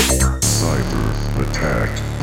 Cyber attack.